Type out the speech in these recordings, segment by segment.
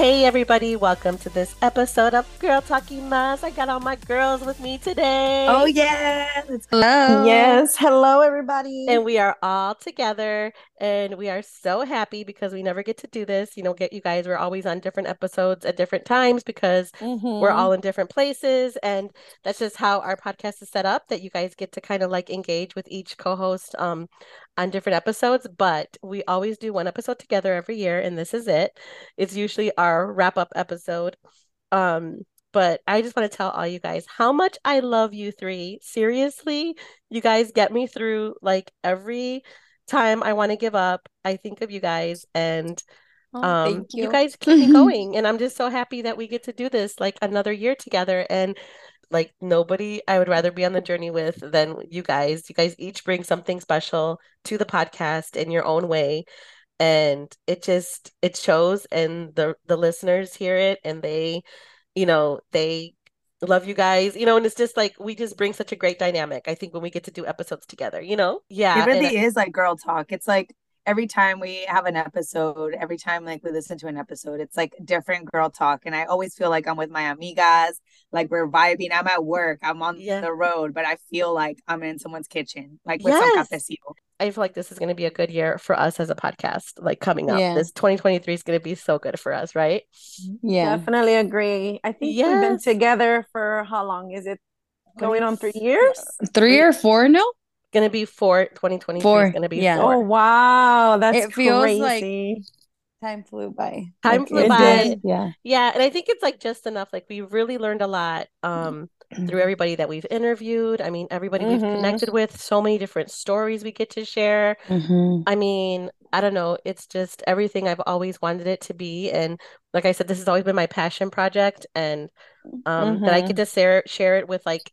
Hey everybody, welcome to this episode of Girl Talking Mas. I got all my girls with me today. Oh yeah. Hello. Yes. Hello everybody. And we are all together and we are so happy because we never get to do this. You know, get you guys, we're always on different episodes at different times because Mhm. we're all in different places and that's just how our podcast is set up that you guys get to kind of like engage with each co-host um on different episodes but we always do one episode together every year and this is it. It's usually our wrap up episode. Um but I just want to tell all you guys how much I love you three. Seriously you guys get me through like every time I want to give up I think of you guys and Oh, um you you. guys keep me going and i'm just so happy that we get to do this like another year together and like nobody i would rather be on the journey with than you guys. You guys each bring something special to the podcast in your own way. And it just it shows and the the listeners hear it and they you know they love you guys you know and it's just like we just bring such a great dynamic i think when we get to do episodes together you know? Yeah it and really is like girl talk. It's like every time we have an episode, every time like we listen to an episode, it's like different girl talk. And I always feel like I'm with my amigas, like we're vibing. I'm at work, I'm on Yeah. the road, but I feel like I'm in someone's kitchen, like with some Yes. cafecito. I feel like this is going to be a good year for us as a podcast, like coming up. Yeah. This 2023 is going to be so good for us, right? Yeah. Definitely agree. I think we've been together for how long? Is it going on three years? Three or four now? Going to be four, 2023 is going to be yeah. four. Oh wow, that's It feels like- crazy. Time flew by. Time Like, flew by. did, Yeah. Yeah, and I think it's like just enough. Like we really learned a lot um through everybody that we've interviewed. I mean, everybody we've Mhm. connected with, so many different stories we get to share. Mhm. I mean, I don't know, it's just everything I've always wanted it to be. And like I said, this has always been my passion project and um that I get to share share it with like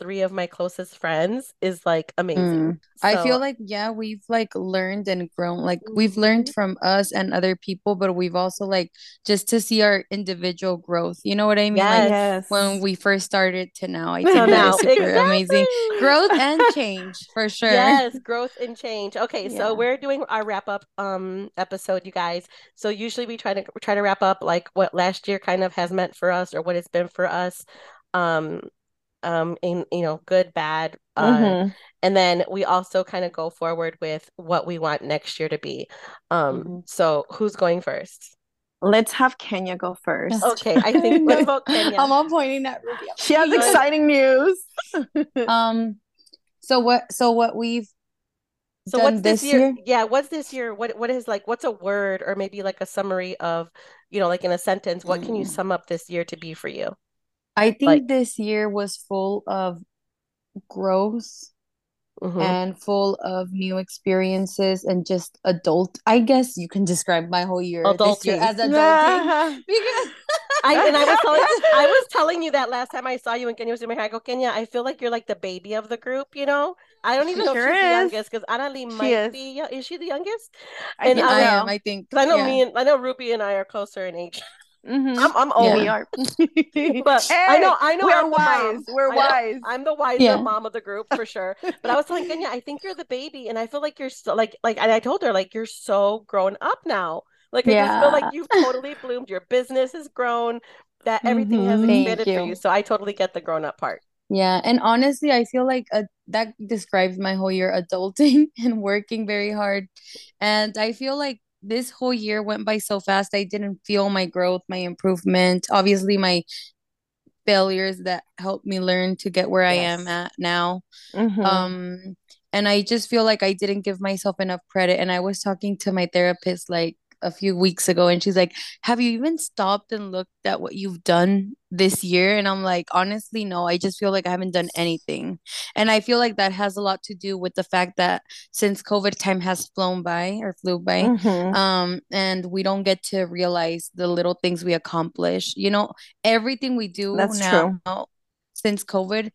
three of my closest friends is like amazing. Mm. I feel like yeah, we've like learned and grown. Like we've learned Mhm. from us and other people, but we've also like just to see our individual growth. You know what I mean? Yes. Like when we first started to now, I think that now, is super amazing. Growth and change for sure. Yes, growth and change. Okay, so we're doing our wrap up um episode, you guys. So usually we try to try to wrap up like what last year kind of has meant for us or what it's been for us. Um um in you know good bad uh Mhm. and then we also kind of go forward with what we want next year to be. Um Mhm. so who's going first? Let's have Kenya go first. Okay, I think let's vote Kenya. I'm all pointing at Rubio. She has exciting news. Um, so what? So what we've So done what's this this year? year? Yeah, what's this year? What what is like what's a word or maybe like a summary of, you know, like in a sentence, what can you Mm. sum up this year to be for you? I think Like- this year was full of growth Mhm. and full of new experiences and just adult. I guess you can describe my whole year this year Adulting. as adulting because I and I was telling I was telling you that last time I saw you and Kenya was in my hair. I go, Kenya, I feel like you're like the baby of the group, you know? I don't even know Sure if she's the is. youngest because Annalie might is. be is she the youngest? I And think I I am, I think. Because I know yeah. me and I know Ruby and I are closer in age. Mhm. I'm I'm old. We are. But I know I know we're I'm wise. We're wise. I'm the wiser Yeah. mom of the group for sure. But I was telling Kenya, I think you're the baby, and I feel like you're so like like and I told her like you're so grown up now. Like I just feel like you've totally bloomed. Your business has grown. That everything has Mhm. Thank expanded for you. you. So I totally get the grown up part. Yeah, and honestly, I feel like uh, that describes my whole year adulting and working very hard. And I feel like this whole year went by so fast. I didn't feel my growth, my improvement, obviously my failures that helped me learn to get where I am at now. Mhm. Um, and I just feel like I didn't give myself enough credit. And I was talking to my therapist like a few weeks ago, and she's like, Have you even stopped and looked at what you've done this year? And I'm like, Honestly, no, I just feel like I haven't done anything. And I feel like that has a lot to do with the fact that since COVID time has flown by or flew by, Mhm. um and we don't get to realize the little things we accomplish you know everything we do That's now true. since covid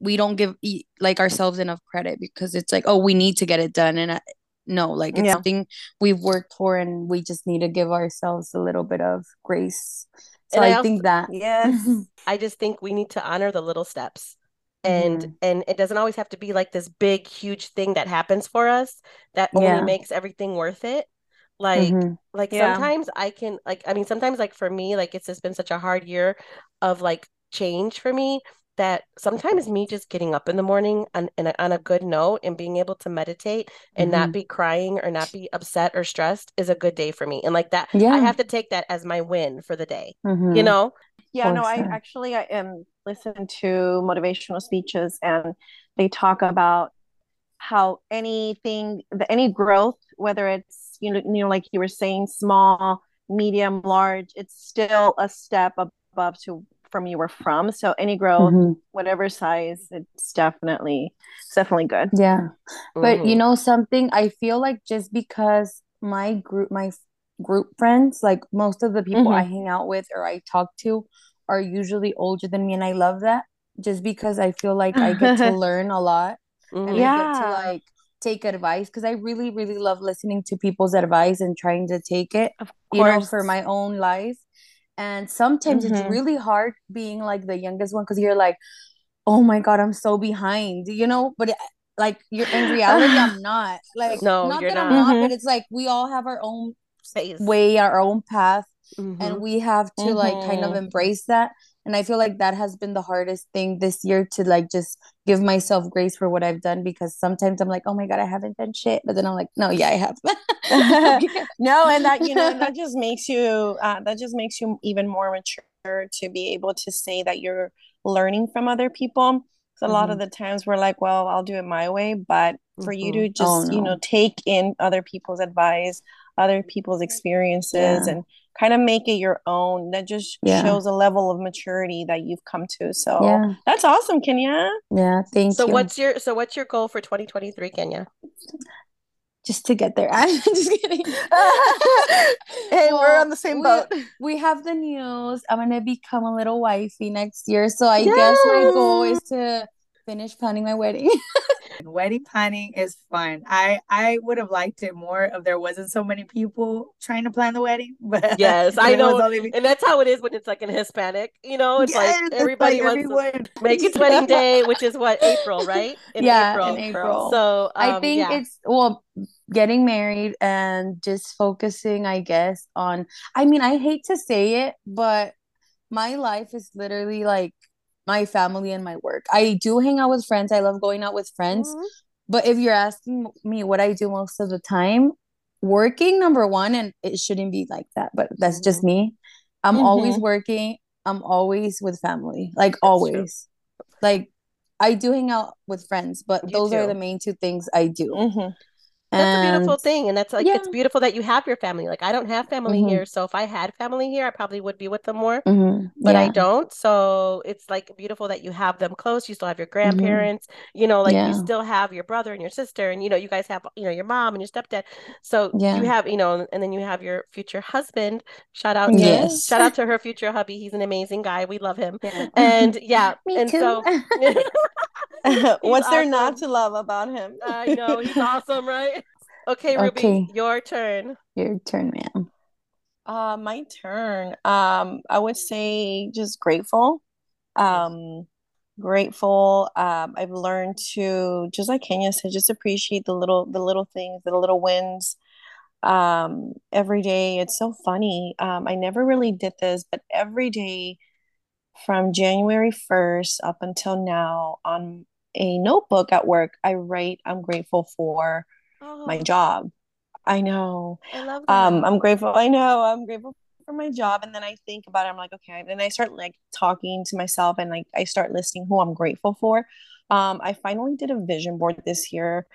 we don't give like ourselves enough credit because it's like oh we need to get it done and I, no like it's Yeah. something we've worked for and we just need to give ourselves a little bit of grace so And I i also- think that Yes. I just think we need to honor the little steps. And Mhm. and it doesn't always have to be like this big huge thing that happens for us that only Yeah. makes everything worth it. Like Mhm. like Yeah. sometimes I can like I mean sometimes like for me like it's just been such a hard year of like change for me that sometimes me just getting up in the morning on a, on a good note and being able to meditate and not Mhm. be crying or not be upset or stressed is a good day for me. And like that yeah. I have to take that as my win for the day. You Mhm. know? Yeah, no, I actually I um listen to motivational speeches and they talk about how anything the any growth, whether it's you know, you know, like you were saying, small, medium, large, it's still a step above to from you were from. So any growth, Mhm. whatever size, it's definitely it's definitely good. Yeah. But you know something, I feel like just because my group, my group friends, like most of the people I hang out with or I talk to are usually older than me, and I love that just because I feel like I get to learn a lot and Mhm. I get to like take advice because I really, really love listening to people's advice and trying to take it, Of you know, for my own life. And sometimes it's Mhm. really hard being like the youngest one because you're like, oh my God, I'm so behind, you know? But it, like you're in reality, I'm not. Like, No, not you're that I'm not. not, but Mhm. it's like we all have our own Space. way, our own path, and Mhm. we have to like kind of Mhm. embrace that. And I feel like that has been the hardest thing this year to like just give myself grace for what I've done because sometimes I'm like, oh my God, I haven't done shit. But then I'm like, no, yeah, I have. no, and that you know, that just makes you uh, that just makes you even more mature to be able to say that you're learning from other people. So a lot of the times we're like, well, I'll do it my way, but for you to. Oh just you know take in other people's advice, other people's experiences, Yeah. and kind of make it your own, that just Yeah. shows a level of maturity that you've come to. So Yeah. that's awesome, Kenya. Yeah. Thank So you. what's your so what's your goal for 2023, Kenya? Just to get there. I'm just kidding. hey, we're on the same boat. we have the news. I'm gonna become a little wifey next year. So I guess my goal is to finish planning my wedding. Wedding planning is fun. I I would have liked it more if there wasn't so many people trying to plan the wedding. But Yes, I know. only And that's how it is when it's like in Hispanic, you know, it's Yes, like it's everybody like wants to make its wedding day, which is what, April, right? In yeah, April. in April. So I um, think yeah. it's well, getting married and just focusing, I guess, on I mean, I hate to say it, but my life is literally like my family and my work. I do hang out with friends. I love going out with friends. Mhm. But if you're asking me what I do most of the time, working number one, and it shouldn't be like that, but that's just me. I'm always Mhm. working. I'm always with family, like true. always. Like I do hang out with friends, but You those are the main two things I do. Mhm. That's a beautiful thing. And that's like, it's beautiful that you have your family. Like, I don't have family Mhm. here. So if I had family here, I probably would be with them more, Mhm. but I don't. So it's like beautiful that you have them close. You still have your Mhm. grandparents, you know, like you still have your brother and your sister, and, you know, you guys have, you know, your mom and your stepdad. So you have, you know, and then you have your future husband. Shout out, Yes. shout out to her future hubby. He's an amazing guy. We love him. Yeah. And yeah, Me and too. so What's there not to love about him? I know he's awesome, right? Okay, Ruby, Okay. your turn. Your turn, ma'am. Uh, my turn. Um, I would say just grateful. Um, grateful. Um, I've learned to just like Kenya said, just appreciate the little the little things, the little wins. Um, every day. It's so funny. Um, I never really did this, but every day from January 1st up until now on a notebook at work, I write I'm grateful for my Oh, job. I know. I love Um. I'm grateful. I know. I'm grateful for my job. And then I think about it. I'm like, okay. And I start like talking to myself and like I start listing who I'm grateful for. Um, I finally did a vision board this year.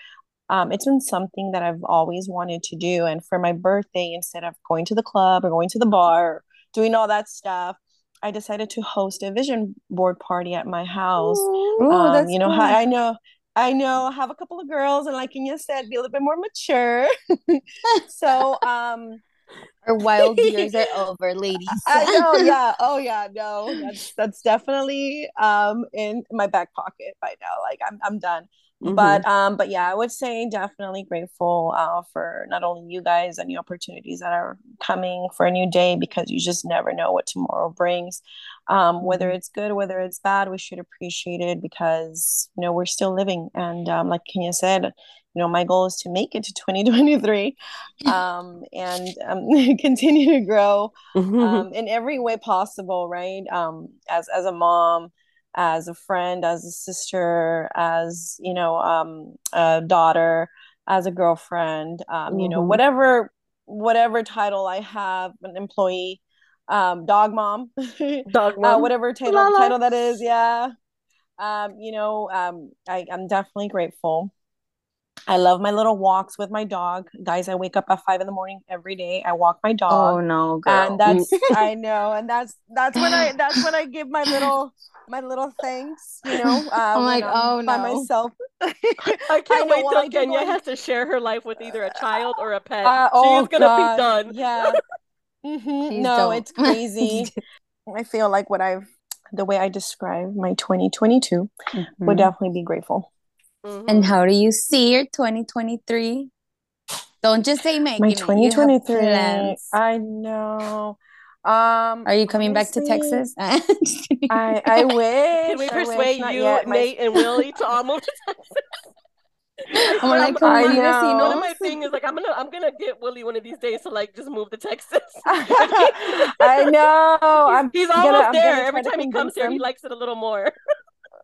Um, it's been something that I've always wanted to do. And for my birthday, instead of going to the club or going to the bar, doing all that stuff, I decided to host a vision board party at my house. Ooh, Um, you know, cool. I, I know, I know, I have a couple of girls, and like Kenya said, be a little bit more mature. so, um, Our wild years are over, ladies. I know, yeah, oh yeah, no, that's that's definitely um in my back pocket by now. Like I'm I'm done. But um, but yeah, I would say definitely grateful uh for not only you guys and the opportunities that are coming for a new day because you just never know what tomorrow brings. Um, whether Mhm. it's good, whether it's bad, we should appreciate it because you know we're still living. And um, like Kenya said, you know my goal is to make it to 2023 um, and um, continue to grow um, in every way possible right um, as as a mom as a friend as a sister as you know um, a daughter as a girlfriend um, you know Mhm. whatever whatever title i have an employee um, dog mom Dog uh, mom. whatever title Lala. title that is yeah um you know um I, i'm definitely grateful i love my little walks with my dog guys i wake up at five in the morning every day i walk my dog Oh no, girl. and that's i know and that's that's when i that's when i give my little my little thanks you know uh I'm like, oh, by no. myself I can't know, wait well, I till do Kenya go- has to share her life with either a child or a pet. uh, she oh is gonna God, be done. yeah Mhm. No don't. it's crazy i feel like what i've the way i describe my 2022 would Mhm. definitely be grateful Mhm. And how do you see your 2023? Don't just say making my it. You have 2023 plans. i know um Are you coming back to Texas? I i wish Can we I persuade not you, yet. My- Nate, and Willie to all move to Texas? I I'm swear, like, I'm- can we I be know. One of my thing is like I'm gonna I'm gonna get Willie one of these days to like just move to Texas. I know. I'm he's gonna- almost I'm there. Every time he comes convince here, he likes it a little more.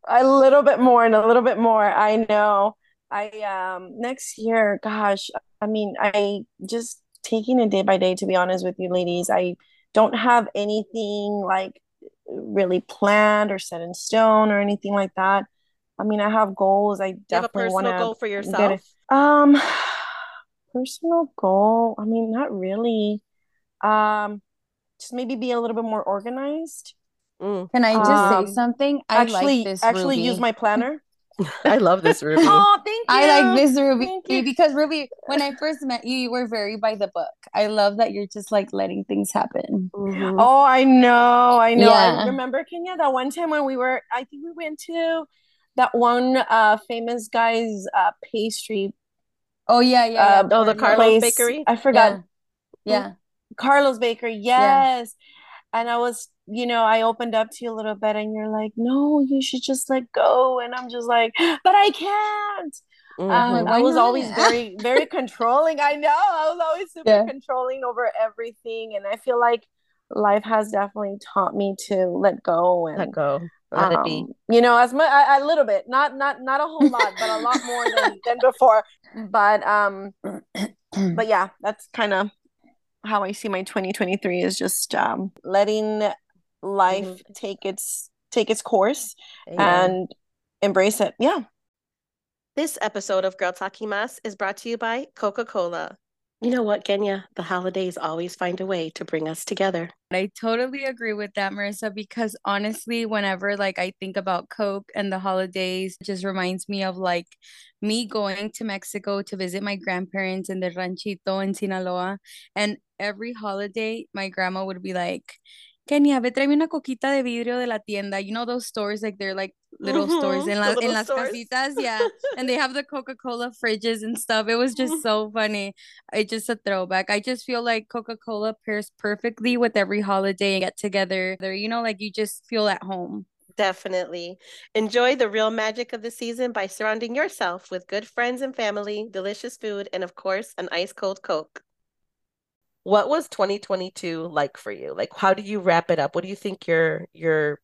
A little bit more and a little bit more. I know. I um next year, gosh, I mean, I just taking it day by day, to be honest with you, ladies. I don't have anything like really planned or set in stone or anything like that. I mean, I have goals. I Do you have a definitely want to goal for get yourself? it. Um, personal goal. I mean, not really. Um, just maybe be a little bit more organized. Mm. Can I just Um, say something? I actually, like this actually Ruby. use my planner. I love this Ruby. Oh, thank you. I like this Ruby Thank you. because Ruby, when I first met you, you were very by the book. I love that you're just like letting things happen. Mhm. Oh, I know, I know. I remember Kenya that one time when we were, I think we went to that one uh famous guy's uh pastry Oh yeah, yeah, yeah. uh Oh, the Carlos place. Bakery? I forgot. Yeah. yeah. Carlos Bakery, yes. And I was, you know, I opened up to you a little bit and you're like, no, you should just let go. And I'm just like, but I can't. Mhm. I'm Um, I was not? always very, very controlling. I know. I was always super Yeah. controlling over everything. And I feel like life has definitely taught me to let go and Let go. Let it be. um, you know, as much a, a little bit, not not not a whole lot, but a lot more than than before. But um, but yeah, that's kind of how I see my 2023 is just um letting life Mhm. take its take its course Amen. and embrace it. Yeah. This episode of Girl Takimas is brought to you by Coca Cola. You know what, Kenya? The holidays always find a way to bring us together. I totally agree with that, Marissa, because honestly, whenever like I think about Coke and the holidays, it just reminds me of like me going to Mexico to visit my grandparents in the ranchito in Sinaloa. And every holiday, my grandma would be like, Kenia, ve tráeme una coquita de vidrio de la tienda. You know those stores, like they're like little stores Mhm, in, the la, in las stores. casitas, yeah. And they have the Coca-Cola fridges and stuff. It was just so funny. It's just a throwback. I just feel like Coca-Cola pairs perfectly with every holiday and get together. There, You know, like you just feel at home. Definitely. Enjoy the real magic of the season by surrounding yourself with good friends and family, delicious food, and of course, an ice cold Coke. What was 2022 like for you? Like, how do you wrap it up? What do you think your your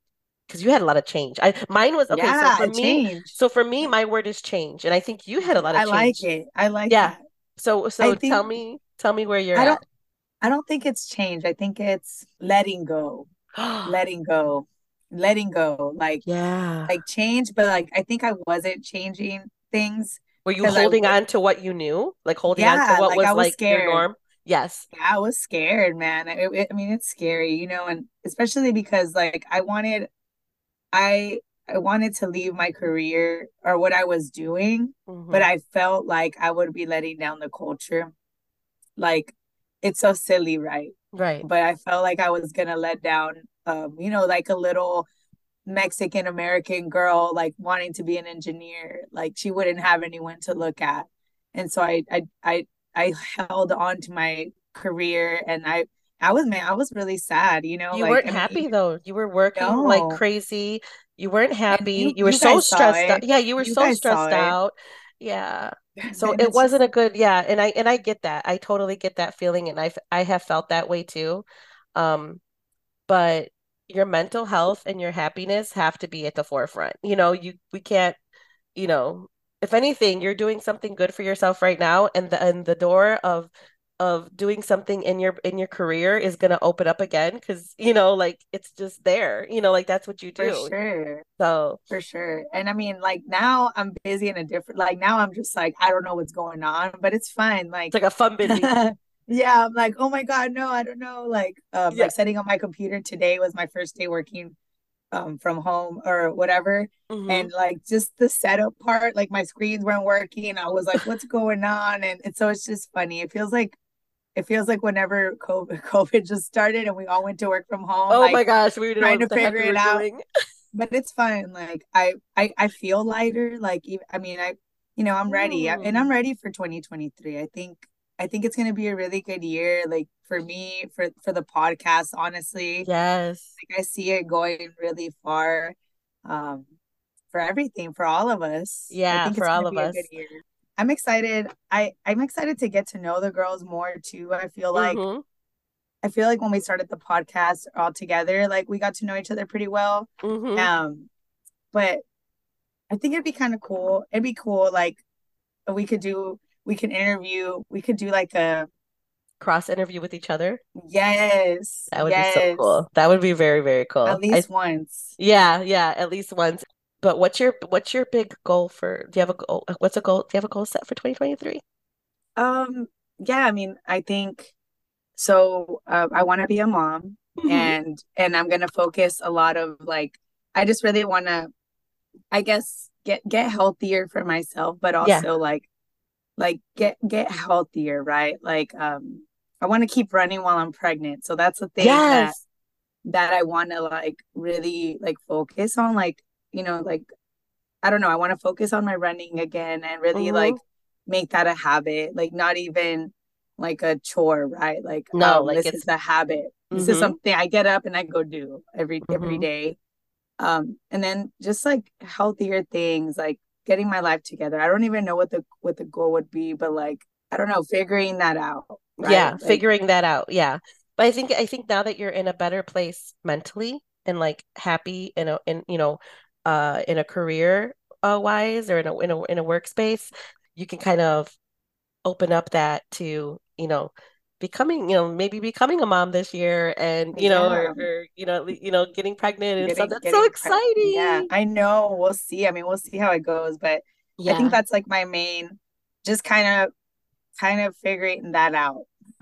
because you had a lot of change. I mine was okay. yeah, so for me, so for me, my word is change, and I think you had a lot of I like it. I like Yeah. that. So so I tell think- me tell me where you're I at. don't I don't think it's change. I think it's letting go. Letting go. Letting go. Like yeah. like change, but like I think I wasn't changing things. Were you holding on to what you knew? Like holding on to what like, was was like your norm? Yes. Yeah, I was scared, man. It, it- I mean, it's scary, you know, and especially because like I wanted, I I wanted to leave my career or what I was doing, but Mhm. I felt like I would be letting down the culture. Like it's so silly, right? right. But I felt like I was gonna let down, um, you know, like a little Mexican American girl, like wanting to be an engineer. Like she wouldn't have anyone to look at, and so I I I I held on to my career, and I I was man, I was really sad, you know. You like, weren't I mean, happy though. You were working like crazy. You weren't happy. you- You were you so stressed out. Yeah, you were You so stressed out. Yeah. So it wasn't a good, yeah, and I and I get that. I totally get that feeling and I I have felt that way too. Um, but your mental health and your happiness have to be at the forefront. You know, you we can't, you know, if anything, you're doing something good for yourself right now and the and the door of of doing something in your in your career is going to open up again because you know like it's just there you know like that's what you do for sure. so For sure. And I mean, like now I'm busy in a different, like now I'm just like, I don't know what's going on, but it's fine. it's Like, like a fun busy yeah, I'm like, oh my God, no, I don't know. Like, um, yeah like setting up my computer today was my first day working um from home or whatever. hmm And like just the setup part, like my screens weren't working. I was like, what's going on? And, and so it's just funny. It feels like it feels like whenever COVID, COVID just started and we all went to work from home, oh my gosh we didn't trying to figure it out doing but it's fine. Like I, I, I feel lighter. Like even, I mean, I, you know, I'm ready, I- and I'm mm. ready for 2023. I think, I think it's gonna be a really good year. Like for me, for for the podcast, honestly, yes like I see it going really far, um, for everything, for all of us. I yeah think for all of us. I'm excited. I I'm excited to get to know the girls more too. I feel like hmm I feel like when we started the podcast all together, like we got to know each other pretty well. hmm Um, but I think it'd be kind of cool. It'd be cool, like we could do, we can interview, we could do like a cross interview with each other? Yes, that would be so cool. That would be very very at cool I least once. yeah yeah at least once. But what's your what's your big goal for do you have a goal what's a goal do you have a goal set for 2023 Um, yeah, I mean, I think so. Uh, I want to be a mom, hmm and and I'm gonna focus a lot of like, I just really want to, I guess, get get healthier for myself, but yeah. also like like get get healthier, right? Like, um, I want to keep running while I'm pregnant, so that's the thing that yes. that I want to like really like focus on like you know like I don't know I want to focus on my running again and really like hmm make that a habit like not even like a chore right? Like no um like this is it's a habit. This is hmm something I get up and I go do every every hmm day. Um and then just like healthier things like getting my life together I don't even know what the what the goal would be but like I don't know figuring that out right Yeah, like figuring that out. Yeah. But I think I think now that you're in a better place mentally and like happy in a in you know uh in a career uh wise or in a in a in a workspace, you can kind of open up that to, you know, becoming, you know, maybe becoming a mom this year and, you know, or, or you know, you know, getting pregnant and stuff. Getting That's so exciting yeah. I know. We'll see. I mean, we'll see how it goes, but I think that's like my main, just kind of kind of figuring that out.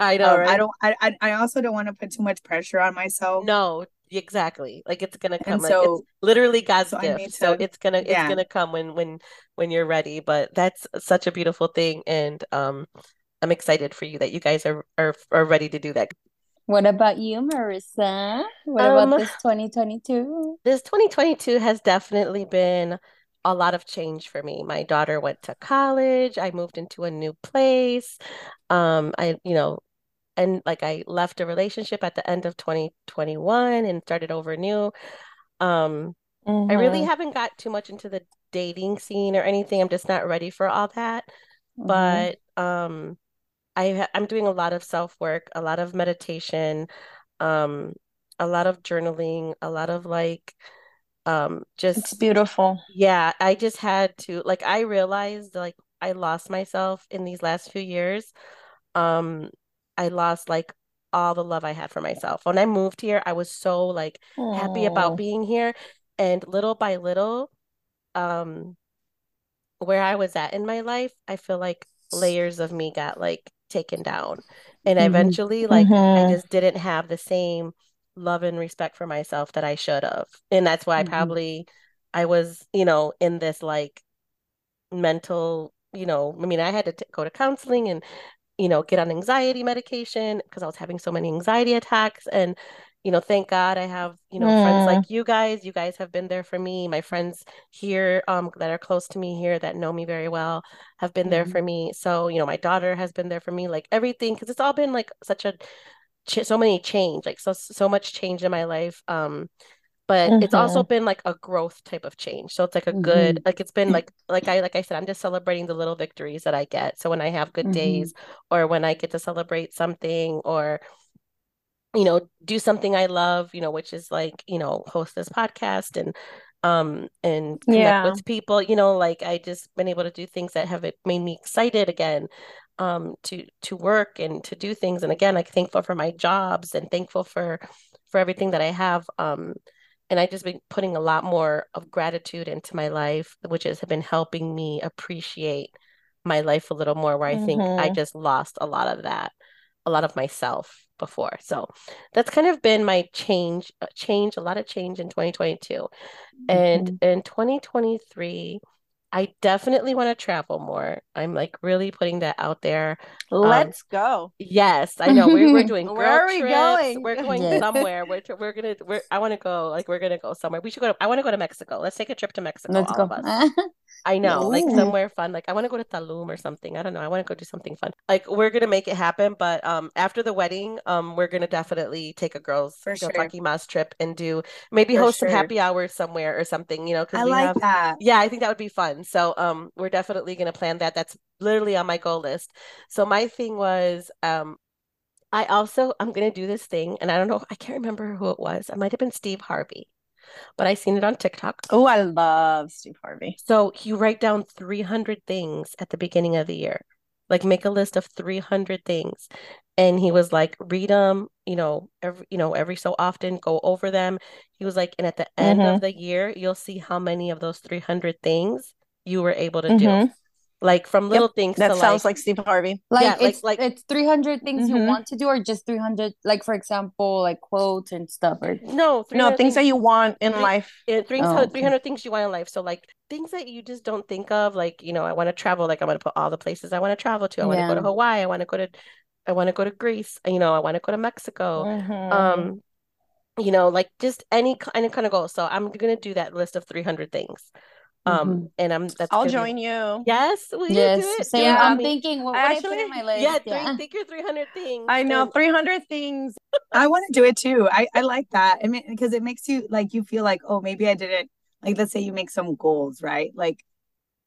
I know, Um, I don't I I also don't want to put too much pressure on myself. No, exactly. Like it's gonna come And like it's so literally God's so gift. So it's gonna it's yeah. gonna come when when when you're ready. But that's such a beautiful thing and um I'm excited for you that you guys are are are ready to do that. What about you, Marissa? What about Um this 2022? this 2022 has definitely been a lot of change for me. My daughter went to college. I moved into a new place. Um I you know and like I left a relationship at the end of 2021 and started over new. Um I really Mm-hmm. haven't got too much into the dating scene or anything. I'm just not ready for all that. Mm-hmm. But um, I I'm doing a lot of self-work, a lot of meditation, um, a lot of journaling, a lot of like um, It's just beautiful. yeah. I just had to like I realized like I lost myself in these last few years. Um, I lost like all the love I had for myself. When I moved here, I was so like happy about being here, and little by little um where I was at in my life, I feel like layers of me got like taken down. And Mm-hmm. eventually like I mm-hmm. just didn't have the same love and respect for myself that I should have. And that's why Mm-hmm. probably I was, you know, in this like mental, you know, I mean, I had to t go to counseling and you know, get on anxiety medication because I was having so many anxiety attacks. And, you know, thank God I have, you know, friends Mm, like you guys. You guys have been there for me. My friends here, um, that are close to me here that know me very well have been there Mm-hmm. for me. So, you know, my daughter has been there for me, like everything, because it's all been like such a ch so many change, like so so much change in my life. Um, but it's also been like a growth type of change. So it's like a good, Mhm. like it's been like like I like I said, I'm just celebrating the little victories that I get. So when I have good Mhm. days or when I get to celebrate something or you know, do something I love, you know, which is like, you know, host this podcast and um and connect Yeah. with people, you know, like I just been able to do things that have it made me excited again um to to work and to do things and again, like thankful for my jobs and thankful for for everything that I have um and I just been putting a lot more of gratitude into my life, which has been helping me appreciate my life a little more where I think I Mhm. just lost a lot of that a lot of myself before. So that's kind of been my change, uh, change, a lot of change in 2022. And Mhm. in 2023, I definitely want to travel more. I'm like really putting that out there. Um, Let's go. yes, I know we're we're doing Where are we trips. going? We're going Yes. somewhere. We're tr- we're gonna we're I want to go like we're gonna go somewhere. We should go to I want to go to Mexico. Let's take a trip to Mexico, Let's all go. I know, like somewhere fun. Like I want to go to Tulum or something. I don't know. I want to go do something fun. Like we're gonna make it happen, but um after the wedding, um we're gonna definitely take a girls For Del sure. Mas trip and do maybe For host some happy hours somewhere or something, you know, I because we like have that. yeah, I think that would be fun. So um we're definitely gonna plan that. That's literally on my goal list. So my thing was um I also I'm gonna do this thing and I don't know, I can't remember who it was. It might have been Steve Harvey, but I seen it on TikTok. Oh, I love Steve Harvey. So you write down 300 things at the beginning of the year. Like make a list of 300 things. And he was like, read them, you know, every, you know, every so often, go over them. He was like, and at the end Mhm. of the year, you'll see how many of those 300 things you were able to do. Like from little things That to sounds like, like Steve Harvey. Like Yeah, it's like- it's 300 things you Mhm. want to do or just 300 like for example like quotes and stuff or no, No, 300 things that you want in Three- life. It, 300, Oh, okay. 300 things you want in life. So, like, things that you just don't think of, like, you know, I want to travel, like, I want to put all the places I want to travel to. I want to go to Hawaii. I want to go to, I want to go to Greece. You know, I want to go to Mexico. Mhm. Um, you know, like just any kind of kind of goal. So, I'm gonna do that list of 300 things. Um, Mhm. and I'm that's I'll gonna be- join you. Yes, will you yes do it? Same Yeah. I'm thinking what would I put in Actually, my list Yeah, three, yeah think your 300 things. I know and- 300 things. I want to do it too. I, I like that. I mean, because it makes you like you feel like, oh, maybe I didn't like let's say you make some goals, right? Like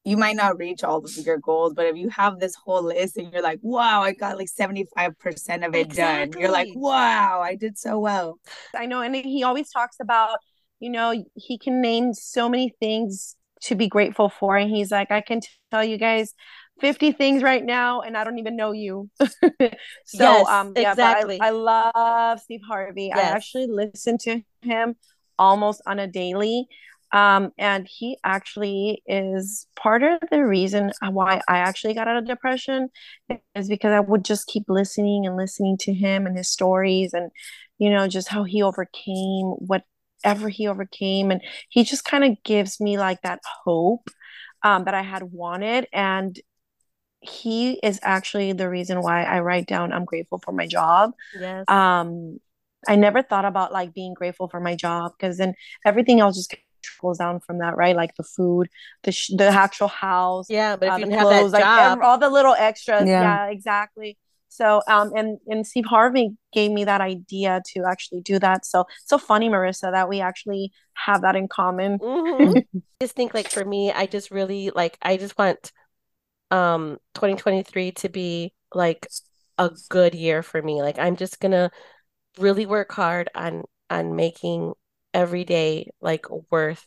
you might not reach all of your goals, but if you have this whole list and you're like, wow, I got like 75% of it done. You're like, wow, I did so well. I know. And he always talks about, you know, he can name so many things to be grateful for. And he's like, I can tell you guys 50 things right now, and I don't even know you. so, Yes, um, yeah, exactly. but I, I love Steve Harvey. I actually listen to him almost on a daily. Um, and he actually is part of the reason why I actually got out of depression is because I would just keep listening and listening to him and his stories and, you know, just how he overcame whatever he overcame. And he just kind of gives me like that hope um, that I had wanted. And he is actually the reason why I write down I'm grateful for my job Yes. um i never thought about like being grateful for my job because then everything else just trickles down from that right like the food the sh- the actual house yeah, but if uh, you the have that clothes, like job, ev- all the little extras Yeah. yeah. exactly so um and and steve harvey gave me that idea to actually do that so so funny marissa that we actually have that in common Mhm. I just think like for me, I just really like I just want um 2023 to be like a good year for me. Like I'm just gonna really work hard on on making every day like worth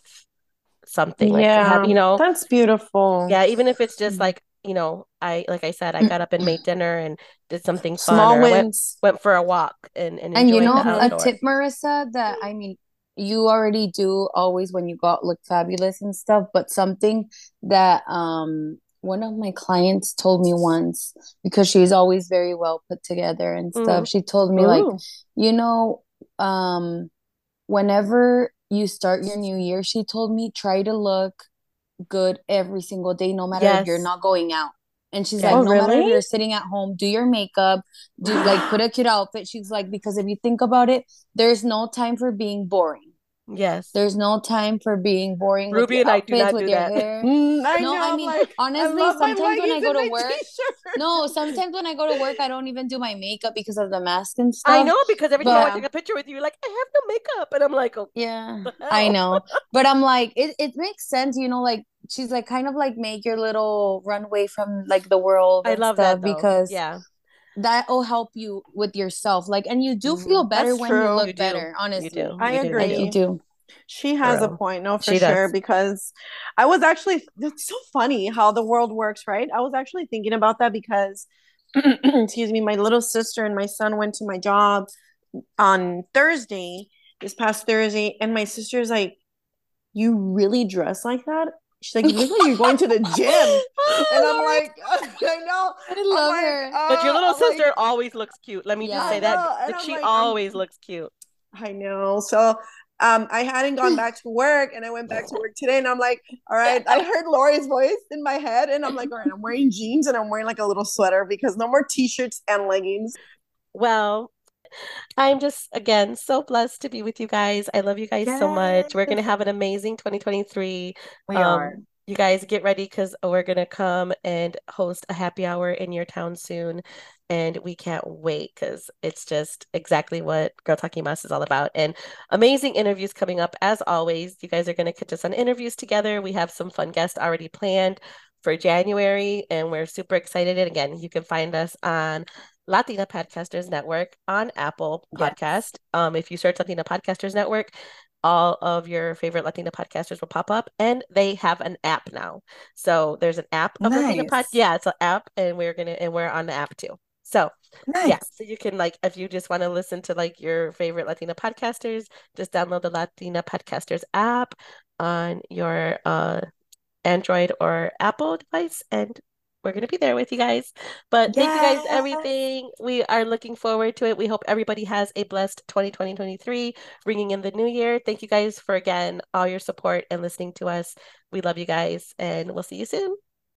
something. Like to have, you know, that's beautiful yeah, even if it's just Mhm. like, you know, I like I said, I got up and made dinner and did something fun small I went went for a walk and, and And you know, a tip, Marissa, that I mean, you already do always when you go out look fabulous and stuff, but something that um one of my clients told me once because she's always very well put together and stuff. Mhm. She told me like, you know, um whenever you start your new year, she told me try to look good every single day, no matter if you're not going out. And she's Yes. like, Oh, no matter if you're sitting at home, do your makeup, do like put a cute outfit. She's like, because if you think about it, there's no time for being boring. Yes. There's no time for being boring with Ruby your and I do not with do your that. hair. Mm, I No, know. I mean, like, honestly, love my sometimes when I go to work, t-shirt. no, sometimes when I go to work, I don't even do my makeup because of the mask and stuff. I know because every time I but- take a picture with you, you're like, I have no makeup. And I'm like, oh, Yeah, I know. But I'm like, it, it makes sense, you know, like she's like kind of like make your little runway from like the world I love stuff that though. because yeah. That will help you with yourself. Like, and you do feel Mhm. better That's when you look You do. better, honestly. do. I You do. Like agree. you do. She has a point, no, for She does. sure. Because I was actually, it's so funny how the world works, right? I was actually thinking about that because, excuse me, my little sister and my son went to my job on Thursday, this past Thursday, and my sister's like, You really dress like that? She's like, You look like you're going to the gym. And I'm like, I know. I I'm love like, her. But your little I'm like, sister always looks cute. Let me just say that. know, and Like I'm she I'm- always looks cute. I know. So um, I hadn't gone back to work and I went back to work today and I'm like, all right, I heard Lori's voice in my head and I'm like, all right, I'm wearing jeans and I'm wearing like a little sweater because no more t-shirts and leggings. Well, I'm just again so blessed to be with you guys. I love you guys so much. We're gonna have an amazing 2023. We Um, are. You guys get ready because we're gonna come and host a happy hour in your town soon. And we can't wait because it's just exactly what Girl Talking Mas is all about. And amazing interviews coming up as always. You guys are gonna catch us on interviews together. We have some fun guests already planned for January, and we're super excited. And again, you can find us on Latina Podcasters Network on Apple Yes. Podcast. Um, if you search Latina Podcasters Network, all of your favorite Latina podcasters will pop up, and they have an app now. So there's an app of Latina Pod. Nice. Yeah, it's an app, and we're gonna and we're on the app too. So Nice. yeah, so you can like if you just want to listen to like your favorite Latina podcasters, just download the Latina Podcasters app on your uh Android or Apple device, and we're gonna be there with you guys. But thank you guys, everything. We are looking forward to it. We hope everybody has a blessed 2023, bringing in the new year. Thank you guys for again all your support and listening to us. We love you guys, and we'll see you soon.